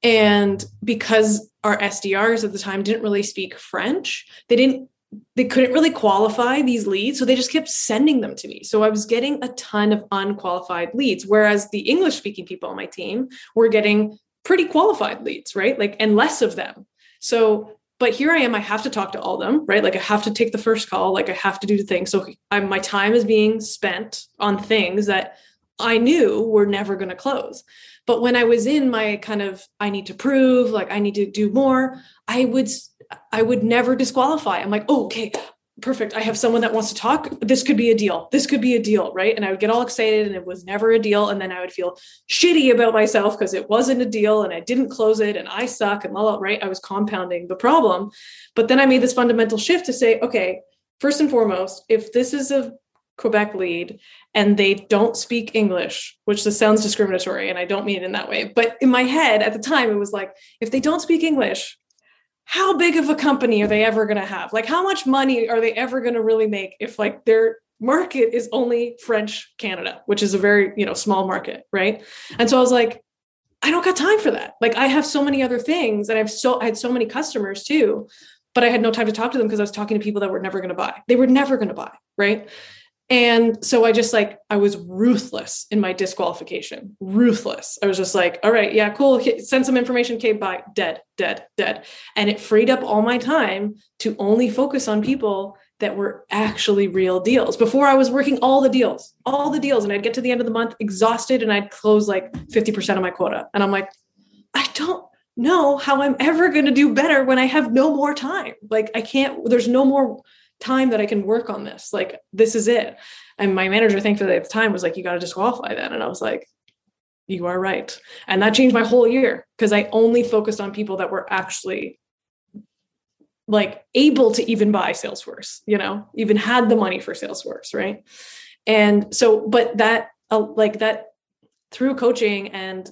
And because our SDRs at the time didn't really speak French, they didn't they couldn't really qualify these leads so they just kept sending them to me. So i was getting a ton of unqualified leads whereas the english speaking people on my team were getting pretty qualified leads right? Like and less of them. So but here i am i have to talk to all of them right? Like i have to take the first call like i have to do the thing. So I'm, my time is being spent on things that i knew were never going to close but when i was in my kind of i need to prove like i need to do more i would I would never disqualify. I'm like, oh, okay, perfect. I have someone that wants to talk. This could be a deal. This could be a deal, right? And I would get all excited and it was never a deal. And then I would feel shitty about myself because it wasn't a deal and I didn't close it and I suck and blah, blah, right? I was compounding the problem. But then I made this fundamental shift to say, okay, first and foremost, if this is a Quebec lead and they don't speak English, which this sounds discriminatory and I don't mean it in that way. But in my head at the time, it was like, if they don't speak English, how big of a company are they ever going to have? Like, how much money are they ever going to really make if like their market is only French Canada, which is a very, you know, small market, right? And so I was like, I don't got time for that. Like, I have so many other things, and I've so I had so many customers too, but I had no time to talk to them because I was talking to people that were never going to buy. They were never going to buy, right? And so I just like, I was ruthless in my disqualification, ruthless. I was just like, all right, yeah, cool. Send some information. Okay, bye. Dead, dead, dead. And it freed up all my time to only focus on people that were actually real deals. Before I was working all the deals, all the deals. And I'd get to the end of the month exhausted and I'd close like 50% of my quota. And I'm like, I don't know how I'm ever going to do better when I have no more time. Like I can't, there's no more time that I can work on this. Like, this is it. And my manager, thankfully at the time, was like, you got to disqualify that. And I was like, you are right. And that changed my whole year because I only focused on people that were actually like able to even buy Salesforce, you know, even had the money for Salesforce, right? And so, but that uh, like that through coaching and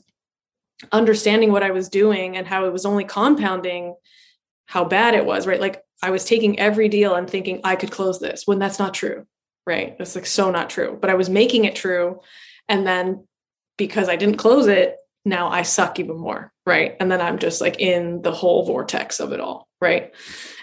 understanding what I was doing and how it was only compounding how bad it was, right? Like I was taking every deal and thinking I could close this when that's not true, right? That's like so not true. But I was making it true. And then because I didn't close it, now I suck even more, right? And then I'm just like in the whole vortex of it all, right?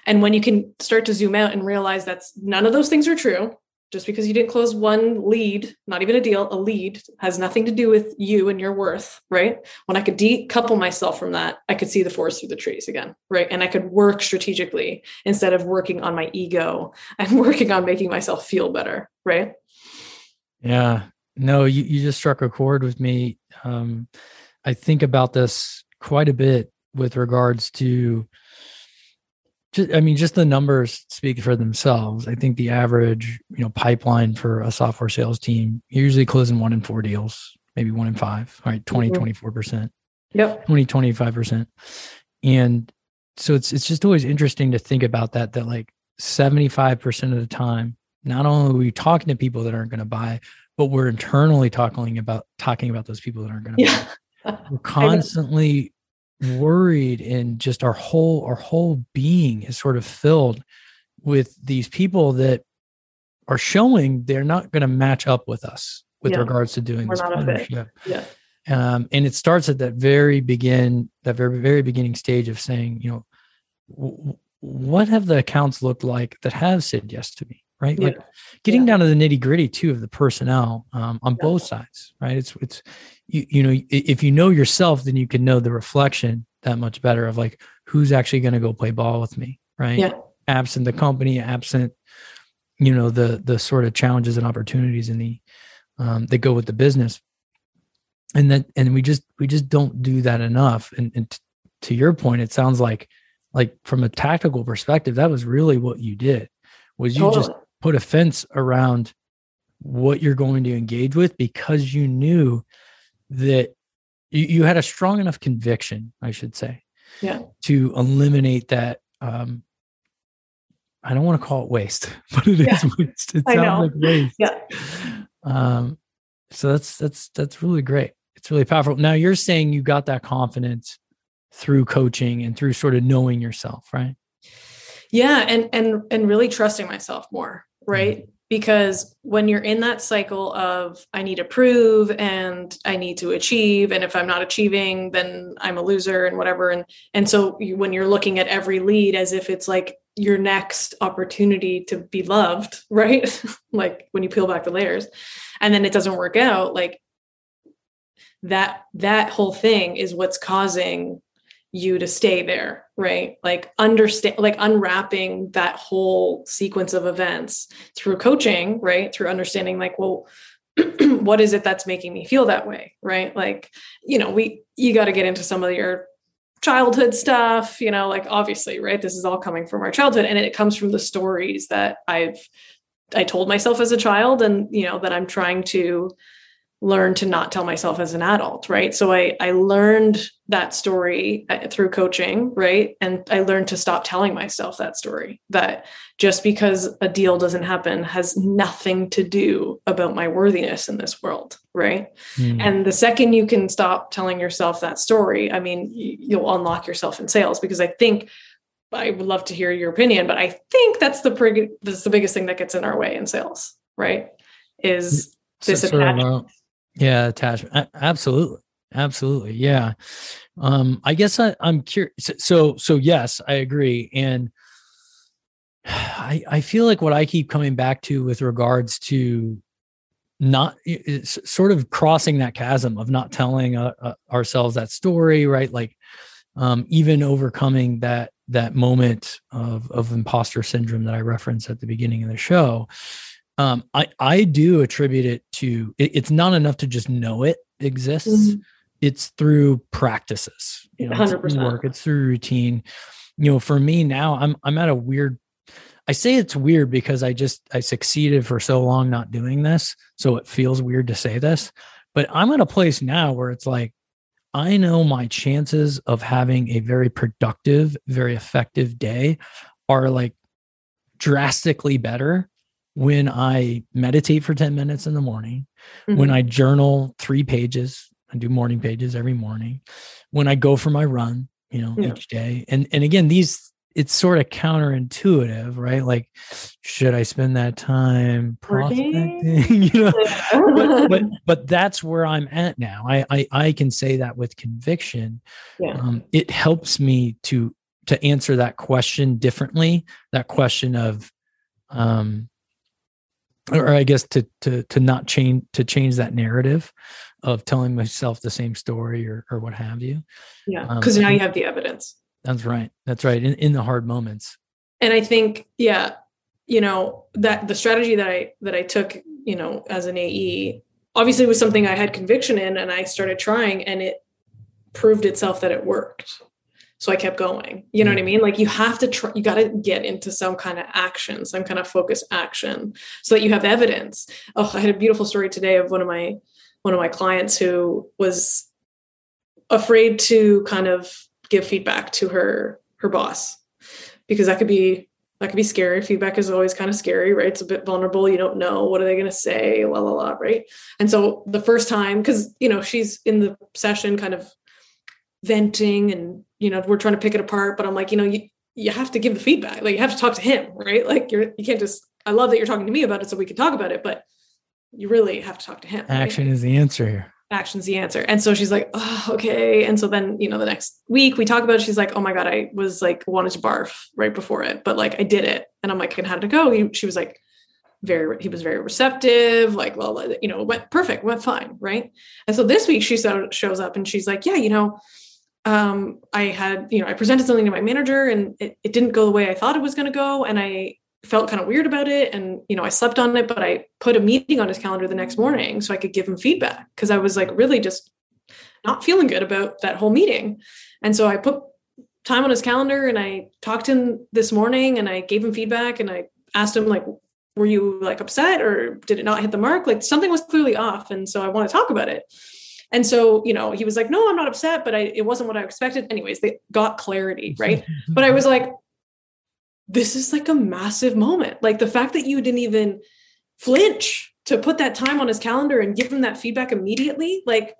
And when you can start to zoom out and realize that's none of those things are true, just because you didn't close one lead, not even a deal, a lead has nothing to do with you and your worth, right? When I could decouple myself from that, I could see the forest through the trees again, right? And I could work strategically instead of working on my ego and working on making myself feel better, right? Yeah. No, you, you just struck a chord with me. Um, I think about this quite a bit with regards to just, I mean, just the numbers speak for themselves. I think the average, you know, pipeline for a software sales team usually closing one in four deals, maybe one in five, right? 20, mm-hmm. 24%. Yep. 20, 25%. And so it's it's just always interesting to think about that, that like 75% of the time, not only are we talking to people that aren't going to buy, but we're internally talking about talking about those people that aren't going to yeah. buy. We're constantly worried and just our whole our whole being is sort of filled with these people that are showing they're not going to match up with us with yeah. regards to doing We're this partnership. Yeah. Um, and it starts at that very begin, that very very beginning stage of saying, you know, w- what have the accounts looked like that have said yes to me, right? Yeah. Like getting yeah. down to the nitty gritty too of the personnel um, on both sides, right? It's it's you, you know if you know yourself then you can know the reflection that much better of like who's actually going to go play ball with me right yeah. absent the company absent you know the the sort of challenges and opportunities in the um, that go with the business and that and we just we just don't do that enough and, and t- to your point it sounds like like from a tactical perspective that was really what you did was you totally. just put a fence around what you're going to engage with because you knew that you, you had a strong enough conviction, I should say, yeah, to eliminate that. Um, I don't want to call it waste, but it yeah. is waste. It sounds like waste. Yeah. Um, so that's that's that's really great. It's really powerful. Now you're saying you got that confidence through coaching and through sort of knowing yourself, right? Yeah, and and and really trusting myself more, right? Mm-hmm because when you're in that cycle of i need to prove and i need to achieve and if i'm not achieving then i'm a loser and whatever. And and so you, when you're looking at every lead as if it's like your next opportunity to be loved right? Like when you peel back the layers and then it doesn't work out like that that whole thing is what's causing you to stay there right? Like understand like unwrapping that whole sequence of events through coaching right? Through understanding like well what is it that's making me feel that way right? Like you know we you got to get into some of your childhood stuff you know like obviously right? This is all coming from our childhood and it comes from the stories that i've i told myself as a child and you know that i'm trying to learn to not tell myself as an adult right? So i i learned that story uh, through coaching right? And i learned to stop telling myself that story that just because a deal doesn't happen has nothing to do about my worthiness in this world right? Mm. and the second you can stop telling yourself that story i mean you'll unlock yourself in sales because i think i would love to hear your opinion but i think that's the that's the biggest thing that gets in our way in sales right? Is this attachment yeah, attachment. absolutely. Absolutely. Yeah. Um, I guess I, I'm curious. So, so yes, I agree. And I, I feel like what I keep coming back to with regards to not sort of crossing that chasm of not telling uh, uh, ourselves that story, right? Like, um, even overcoming that, that moment of, of imposter syndrome that I referenced at the beginning of the show um, I I do attribute it to it, it's not enough to just know it exists. Mm-hmm. It's through practices. You know, 100%. It's work. It's through routine. You know, for me now, I'm I'm at a weird. I say it's weird because I just I succeeded for so long not doing this, so it feels weird to say this. But I'm at a place now where it's like I know my chances of having a very productive, very effective day are like drastically better when I meditate for 10 minutes in the morning, Mhm. when I journal three pages, I do morning pages every morning, when I go for my run, you know, Yeah. each day. And and again, these it's sort of counterintuitive, right? Like, should I spend that time prospecting? you know, but, but but that's where I'm at now. I I, I can say that with conviction. Yeah. Um, it helps me to to answer that question differently. That question of, um, or I guess to to to not change to change that narrative of telling myself the same story or or what have you. yeah, um, because now you have the evidence. That's right. That's right. In in the hard moments. and i think yeah you know that the strategy that i that i took you know as an ae obviously was something i had conviction in and i started trying and it proved itself that it worked so i kept going you know what i mean like you have to try you got to get into some kind of action some kind of focused action so that you have evidence oh i had a beautiful story today of one of my one of my clients who was afraid to kind of give feedback to her her boss because that could be that could be scary. Feedback is always kind of scary, right? It's a bit vulnerable. You don't know what are they going to say, la la la, right? And so the first time, because you know she's in the session, kind of venting, and you know we're trying to pick it apart. But I'm like, you know, you you have to give the feedback. Like you have to talk to him, right? Like you're you can't just. I love that you're talking to me about it, so we can talk about it, but you really have to talk to him. right? Action is the answer here. action's the answer. And so she's like, oh, okay. And so then, you know, the next week we talk about it. She's like, oh my God, I was like, wanted to barf right before it, but like I did it. And I'm like, and how did it go? He, she was like, very, he was very receptive, like, well, you know, went perfect, went fine. Right. And so this week she so, shows up and she's like, yeah, you know, um, I had, you know, I presented something to my manager and it, it didn't go the way I thought it was going to go. And I felt kind of weird about it. And, you know, I slept on it, but I put a meeting on his calendar the next morning so I could give him feedback because I was like really just not feeling good about that whole meeting. And so I put time on his calendar and I talked to him this morning and I gave him feedback and I asked him like, were you like upset or did it not hit the mark? Like something was clearly off. And so I want to talk about it. And so, you know, he was like, no, I'm not upset, but I, it wasn't what I expected. Anyways, they got clarity, right? but I was like, this is like a massive moment. Like the fact that you didn't even flinch to put that time on his calendar and give him that feedback immediately, like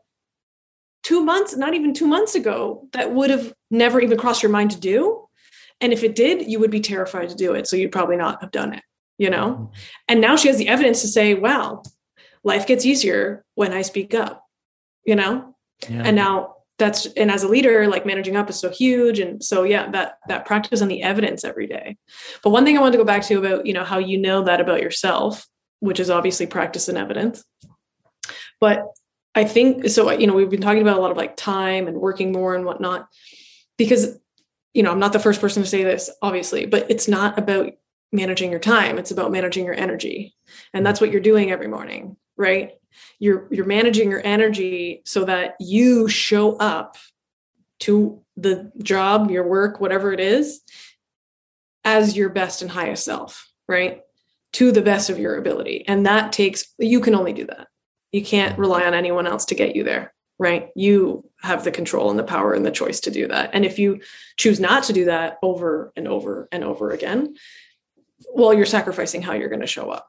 two months, not even two months ago, that would have never even crossed your mind to do. And if it did, you would be terrified to do it. So you'd probably not have done it, you know? Mm-hmm. And now she has the evidence to say, wow, life gets easier when I speak up, you know? Yeah. and now that's and as a leader like managing up is so huge. And so yeah that that practice on the evidence every day. But one thing i wanted to go back to about you know how you know that about yourself which is obviously practice and evidence. But i think so you know we've been talking about a lot of like time and working more and whatnot. Because you know i'm not the first person to say this obviously but it's not about managing your time. It's about managing your energy. And that's what you're doing every morning right you're you're managing your energy so that you show up to the job your work whatever it is as your best and highest self right? To the best of your ability. And that takes you can only do that. You can't rely on anyone else to get you there right? You have the control and the power and the choice to do that. And if you choose not to do that over and over and over again well you're sacrificing how you're going to show up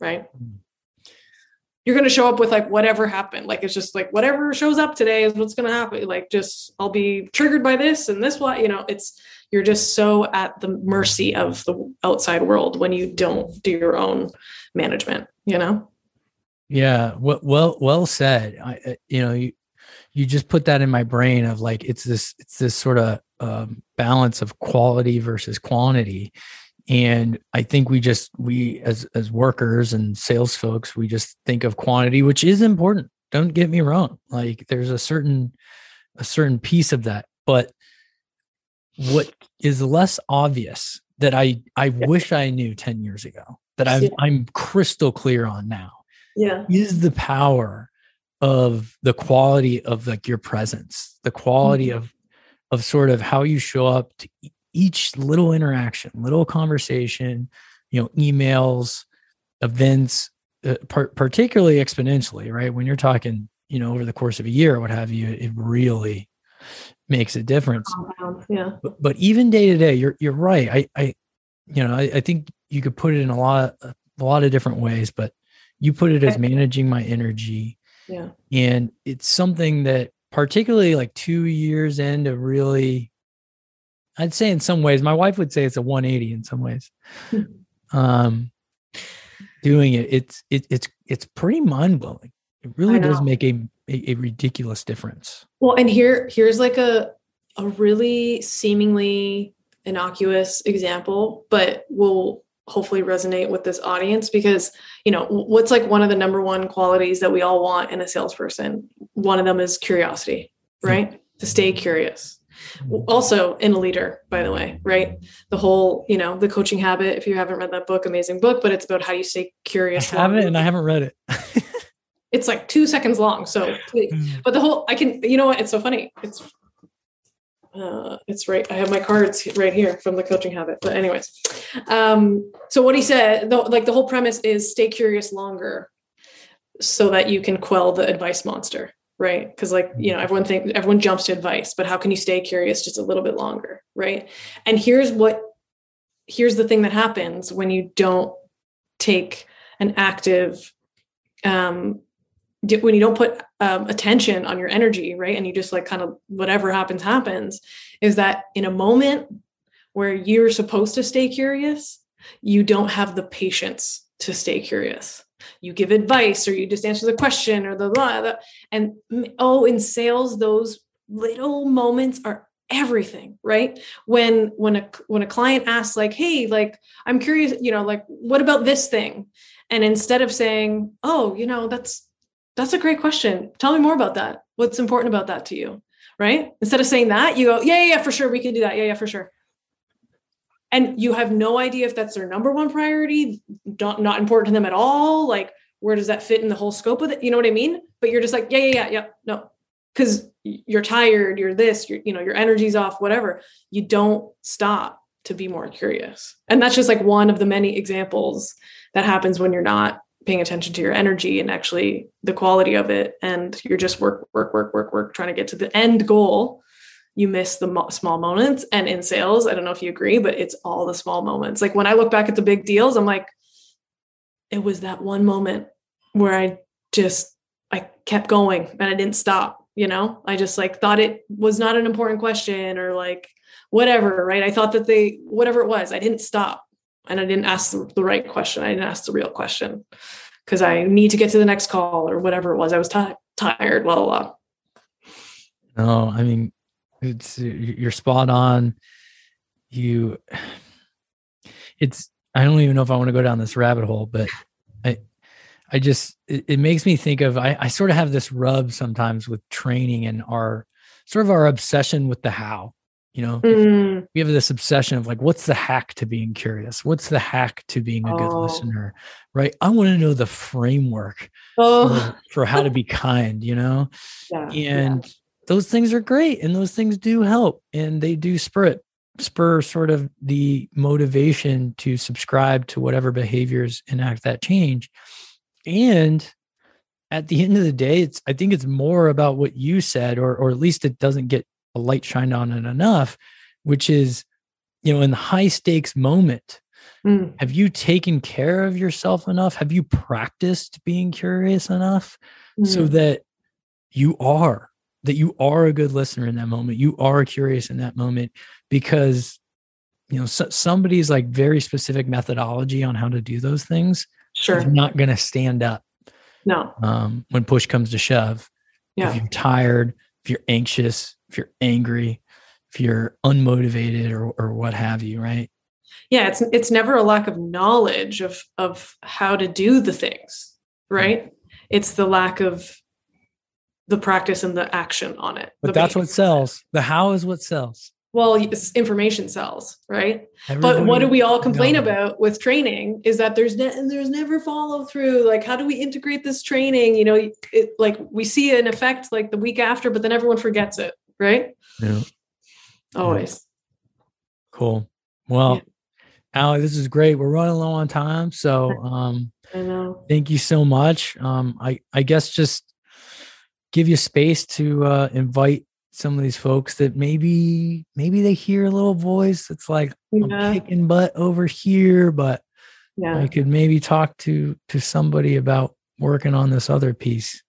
right mm. You're going to show up with like whatever happened. Like it's just like whatever shows up today is what's going to happen. Like just i'll be triggered by this and this what you know it's you're just so at the mercy of the outside world when you don't do your own management you know? Yeah, well, well, said. I, uh, you know, you you just put that in my brain of like it's this it's this sort of um, balance of quality versus quantity, and I think we just we as as workers and sales folks we just think of quantity, which is important. Don't get me wrong. Like there's a certain a certain piece of that, but what is less obvious that I I wish I knew ten years ago that I'm Yeah. I'm crystal clear on now yeah is the power of the quality of like your presence the quality Mhm. of of sort of how you show up to each little interaction little conversation you know emails events uh, par- particularly exponentially right? When you're talking you know over the course of a year or what have you it really makes a difference. Yeah. But, but even day to day you're you're right. I i you know I, I think you could put it in a lot a lot of different ways, but you put it as managing my energy. Yeah. And it's something that particularly like two years into really I'd say in some ways, my wife would say it's a 180 in some ways. um doing it, it's it, it's it's pretty mind blowing. It really does make a, a, a ridiculous difference. Well, and here here's like a a really seemingly innocuous example, but will hopefully resonate with this audience because you know what's like one of the number one qualities that we all want in a salesperson one of them is curiosity right mm-hmm. to stay curious also in a leader by the way right the whole you know the coaching habit if you haven't read that book amazing book but it's about how you stay curious i haven't and i haven't read it it's like two seconds long so mm. but the whole i can you know what it's so funny it's uh, it's right. I have my cards right here from the coaching habit. But anyways, um, so what he said, the, like the whole premise is stay curious longer, so that you can quell the advice monster, right? Because like you know everyone think everyone jumps to advice, but how can you stay curious just a little bit longer, right? And here's what here's the thing that happens when you don't take an active um, when you don't put um, attention on your energy right and you just like kind of whatever happens happens is that in a moment where you're supposed to stay curious you don't have the patience to stay curious you give advice or you just answer the question or the blah, blah and mm, oh in sales those little moments are everything right when when a when a client asks like hey like i'm curious you know like what about this thing and instead of saying oh you know that's that's a great question. Tell me more about that. What's important about that to you? Right? Instead of saying that, you go, yeah, yeah, yeah, for sure. We can do that. Yeah, yeah, for sure. And you have no idea if that's their number one priority, not, not important to them at all. Like, where does that fit in the whole scope of it? You know what I mean? But you're just like, yeah, yeah, yeah, yeah. No, because you're tired, you're this, you're, you know, your energy's off, whatever. You don't stop to be more curious. And that's just like one of the many examples that happens when you're not paying attention to your energy and actually the quality of it and you're just work work work work work trying to get to the end goal you miss the mo- small moments and in sales i don't know if you agree but it's all the small moments like when i look back at the big deals i'm like it was that one moment where i just i kept going and i didn't stop you know i just like thought it was not an important question or like whatever right i thought that they whatever it was i didn't stop and I didn't ask the, right question. I didn't ask the real question because I need to get to the next call or whatever it was. I was t- tired, blah, blah, blah. No, I mean, it's, you're spot on. You, it's, I don't even know if I want to go down this rabbit hole, but I, I just, it, it makes me think of, I, I sort of have this rub sometimes with training and our sort of our obsession with the how you know, mm. we have this obsession of like, what's the hack to being curious? What's the hack to being a good oh. listener? Right. I want to know the framework oh. for, for, how to be kind, you know? Yeah, and yeah. Those things are great and those things do help and they do spur it, spur sort of the motivation to subscribe to whatever behaviors enact that change. And at the end of the day, it's I think it's more about what you said, or or at least it doesn't get a light shined on it enough, which is, you know, in the high stakes moment, mm. have you taken care of yourself enough? Have you practiced being curious enough mm. so that you are that you are a good listener in that moment you are curious in that moment because you know so, somebody's like very specific methodology on how to do those things sure is not going to stand up no um, when push comes to shove yeah. if you're tired if you're anxious if you're angry, if you're unmotivated or or what have you, right? Yeah, it's it's never a lack of knowledge of of how to do the things, right? It's the lack of the practice and the action on it. But that's what sells. The how is what sells. Well, information sells, right? Everybody but what do we all complain about with training is that there's ne- there's never follow through. Like, how do we integrate this training? You know, it, like we see an effect like the week after, but then everyone forgets it right? Yeah. Always. Cool. Well, yeah. Allie, this is great. We're running low on time. So um I know. Thank you so much. Um I I guess just give you space to uh invite some of these folks that maybe maybe they hear a little voice that's like yeah. I'm kicking butt over here, but Yeah. I could maybe talk to to somebody about working on this other piece.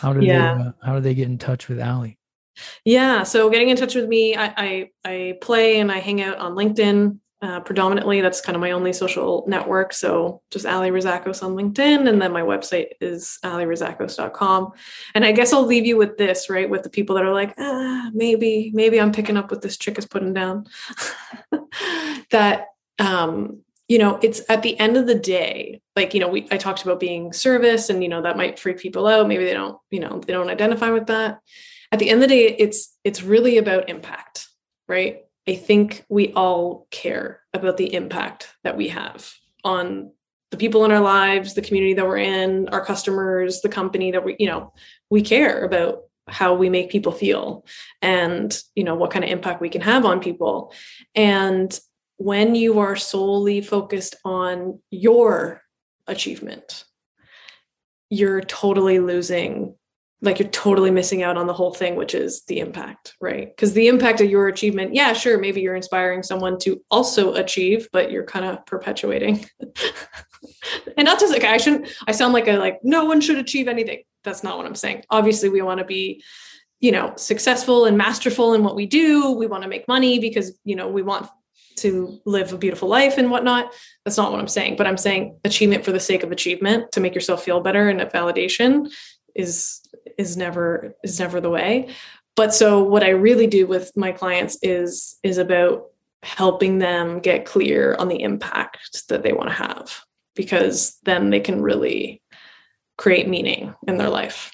How do Yeah. they uh, how do they get in touch with Allie? Yeah. So getting in touch with me, I I, I play and I hang out on LinkedIn uh, predominantly. That's kind of my only social network. So just Ali Rizakos on LinkedIn, and then my website is alirizakos.com. And I guess I'll leave you with this, right? With the people that are like, ah, maybe maybe I'm picking up what this chick is putting down. that um, you know, it's at the end of the day, like you know, we I talked about being service, and you know that might freak people out. Maybe they don't, you know, they don't identify with that at the end of the day it's it's really about impact right i think we all care about the impact that we have on the people in our lives the community that we're in our customers the company that we you know we care about how we make people feel and you know what kind of impact we can have on people. And when you are solely focused on your achievement you're totally losing like you're totally missing out on the whole thing which is the impact right? Because the impact of your achievement yeah sure maybe you're inspiring someone to also achieve but you're kind of perpetuating. And not just like i shouldn't i sound like a like no one should achieve anything. That's not what i'm saying. Obviously we want to be you know successful and masterful in what we do. We want to make money because you know we want to live a beautiful life and whatnot. That's not what i'm saying but i'm saying achievement for the sake of achievement to make yourself feel better and validation is is never is never the way but so what i really do with my clients is is about helping them get clear on the impact that they want to have because then they can really create meaning in their life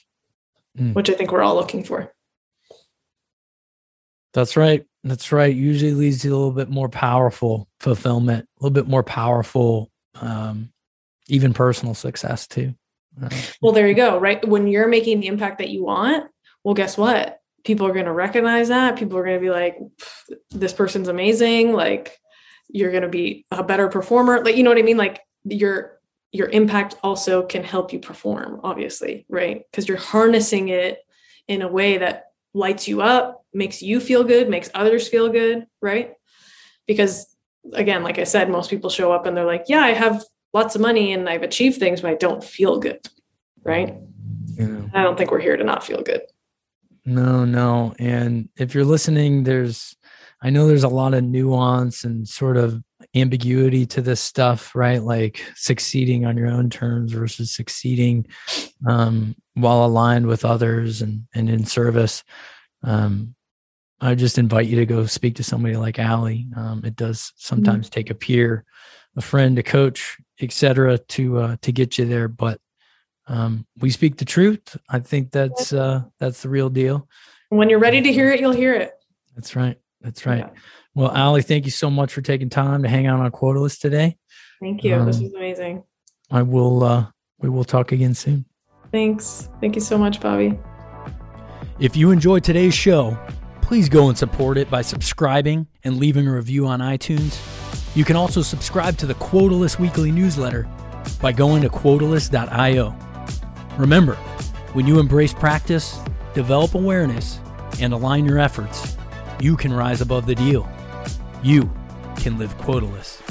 Mm. which i think we're all looking for That's right. That's right. Usually leads to a little bit more powerful fulfillment, a little bit more powerful, um, even personal success too. Well there you go right? When you're making the impact that you want well guess what? People are going to recognize that. People are going to be like this person's amazing. Like you're going to be a better performer. Like you know what i mean? Like your your impact also can help you perform obviously right? Because you're harnessing it in a way that lights you up makes you feel good makes others feel good right? Because again like i said most people show up and they're like yeah i have lots of money and i've achieved things but i don't feel good right know. i don't think we're here to not feel good No, no. And if you're listening, there's, I know there's a lot of nuance and sort of ambiguity to this stuff, right? Like succeeding on your own terms versus succeeding um, while aligned with others and, and in service. Um, I just invite you to go speak to somebody like Allie. Um, it does sometimes take a peer, a friend, a coach, etc., to uh, to get you there. But um, we speak the truth. I think that's uh, that's the real deal. when you're ready to hear it you'll hear it That's right. That's right. Yeah. Well, Ali, thank you so much for taking time to hang out on Quotalist today. thank you this Um, was amazing I will. Uh, we will talk again soon. thanks thank you so much bobby If you enjoyed today's show, please go and support it by subscribing and leaving a review on iTunes. You can also subscribe to the Quotalist weekly newsletter by going to quotalist.io. Remember, when you embrace practice, develop awareness, and align your efforts, you can rise above the deal. You can live quotalist.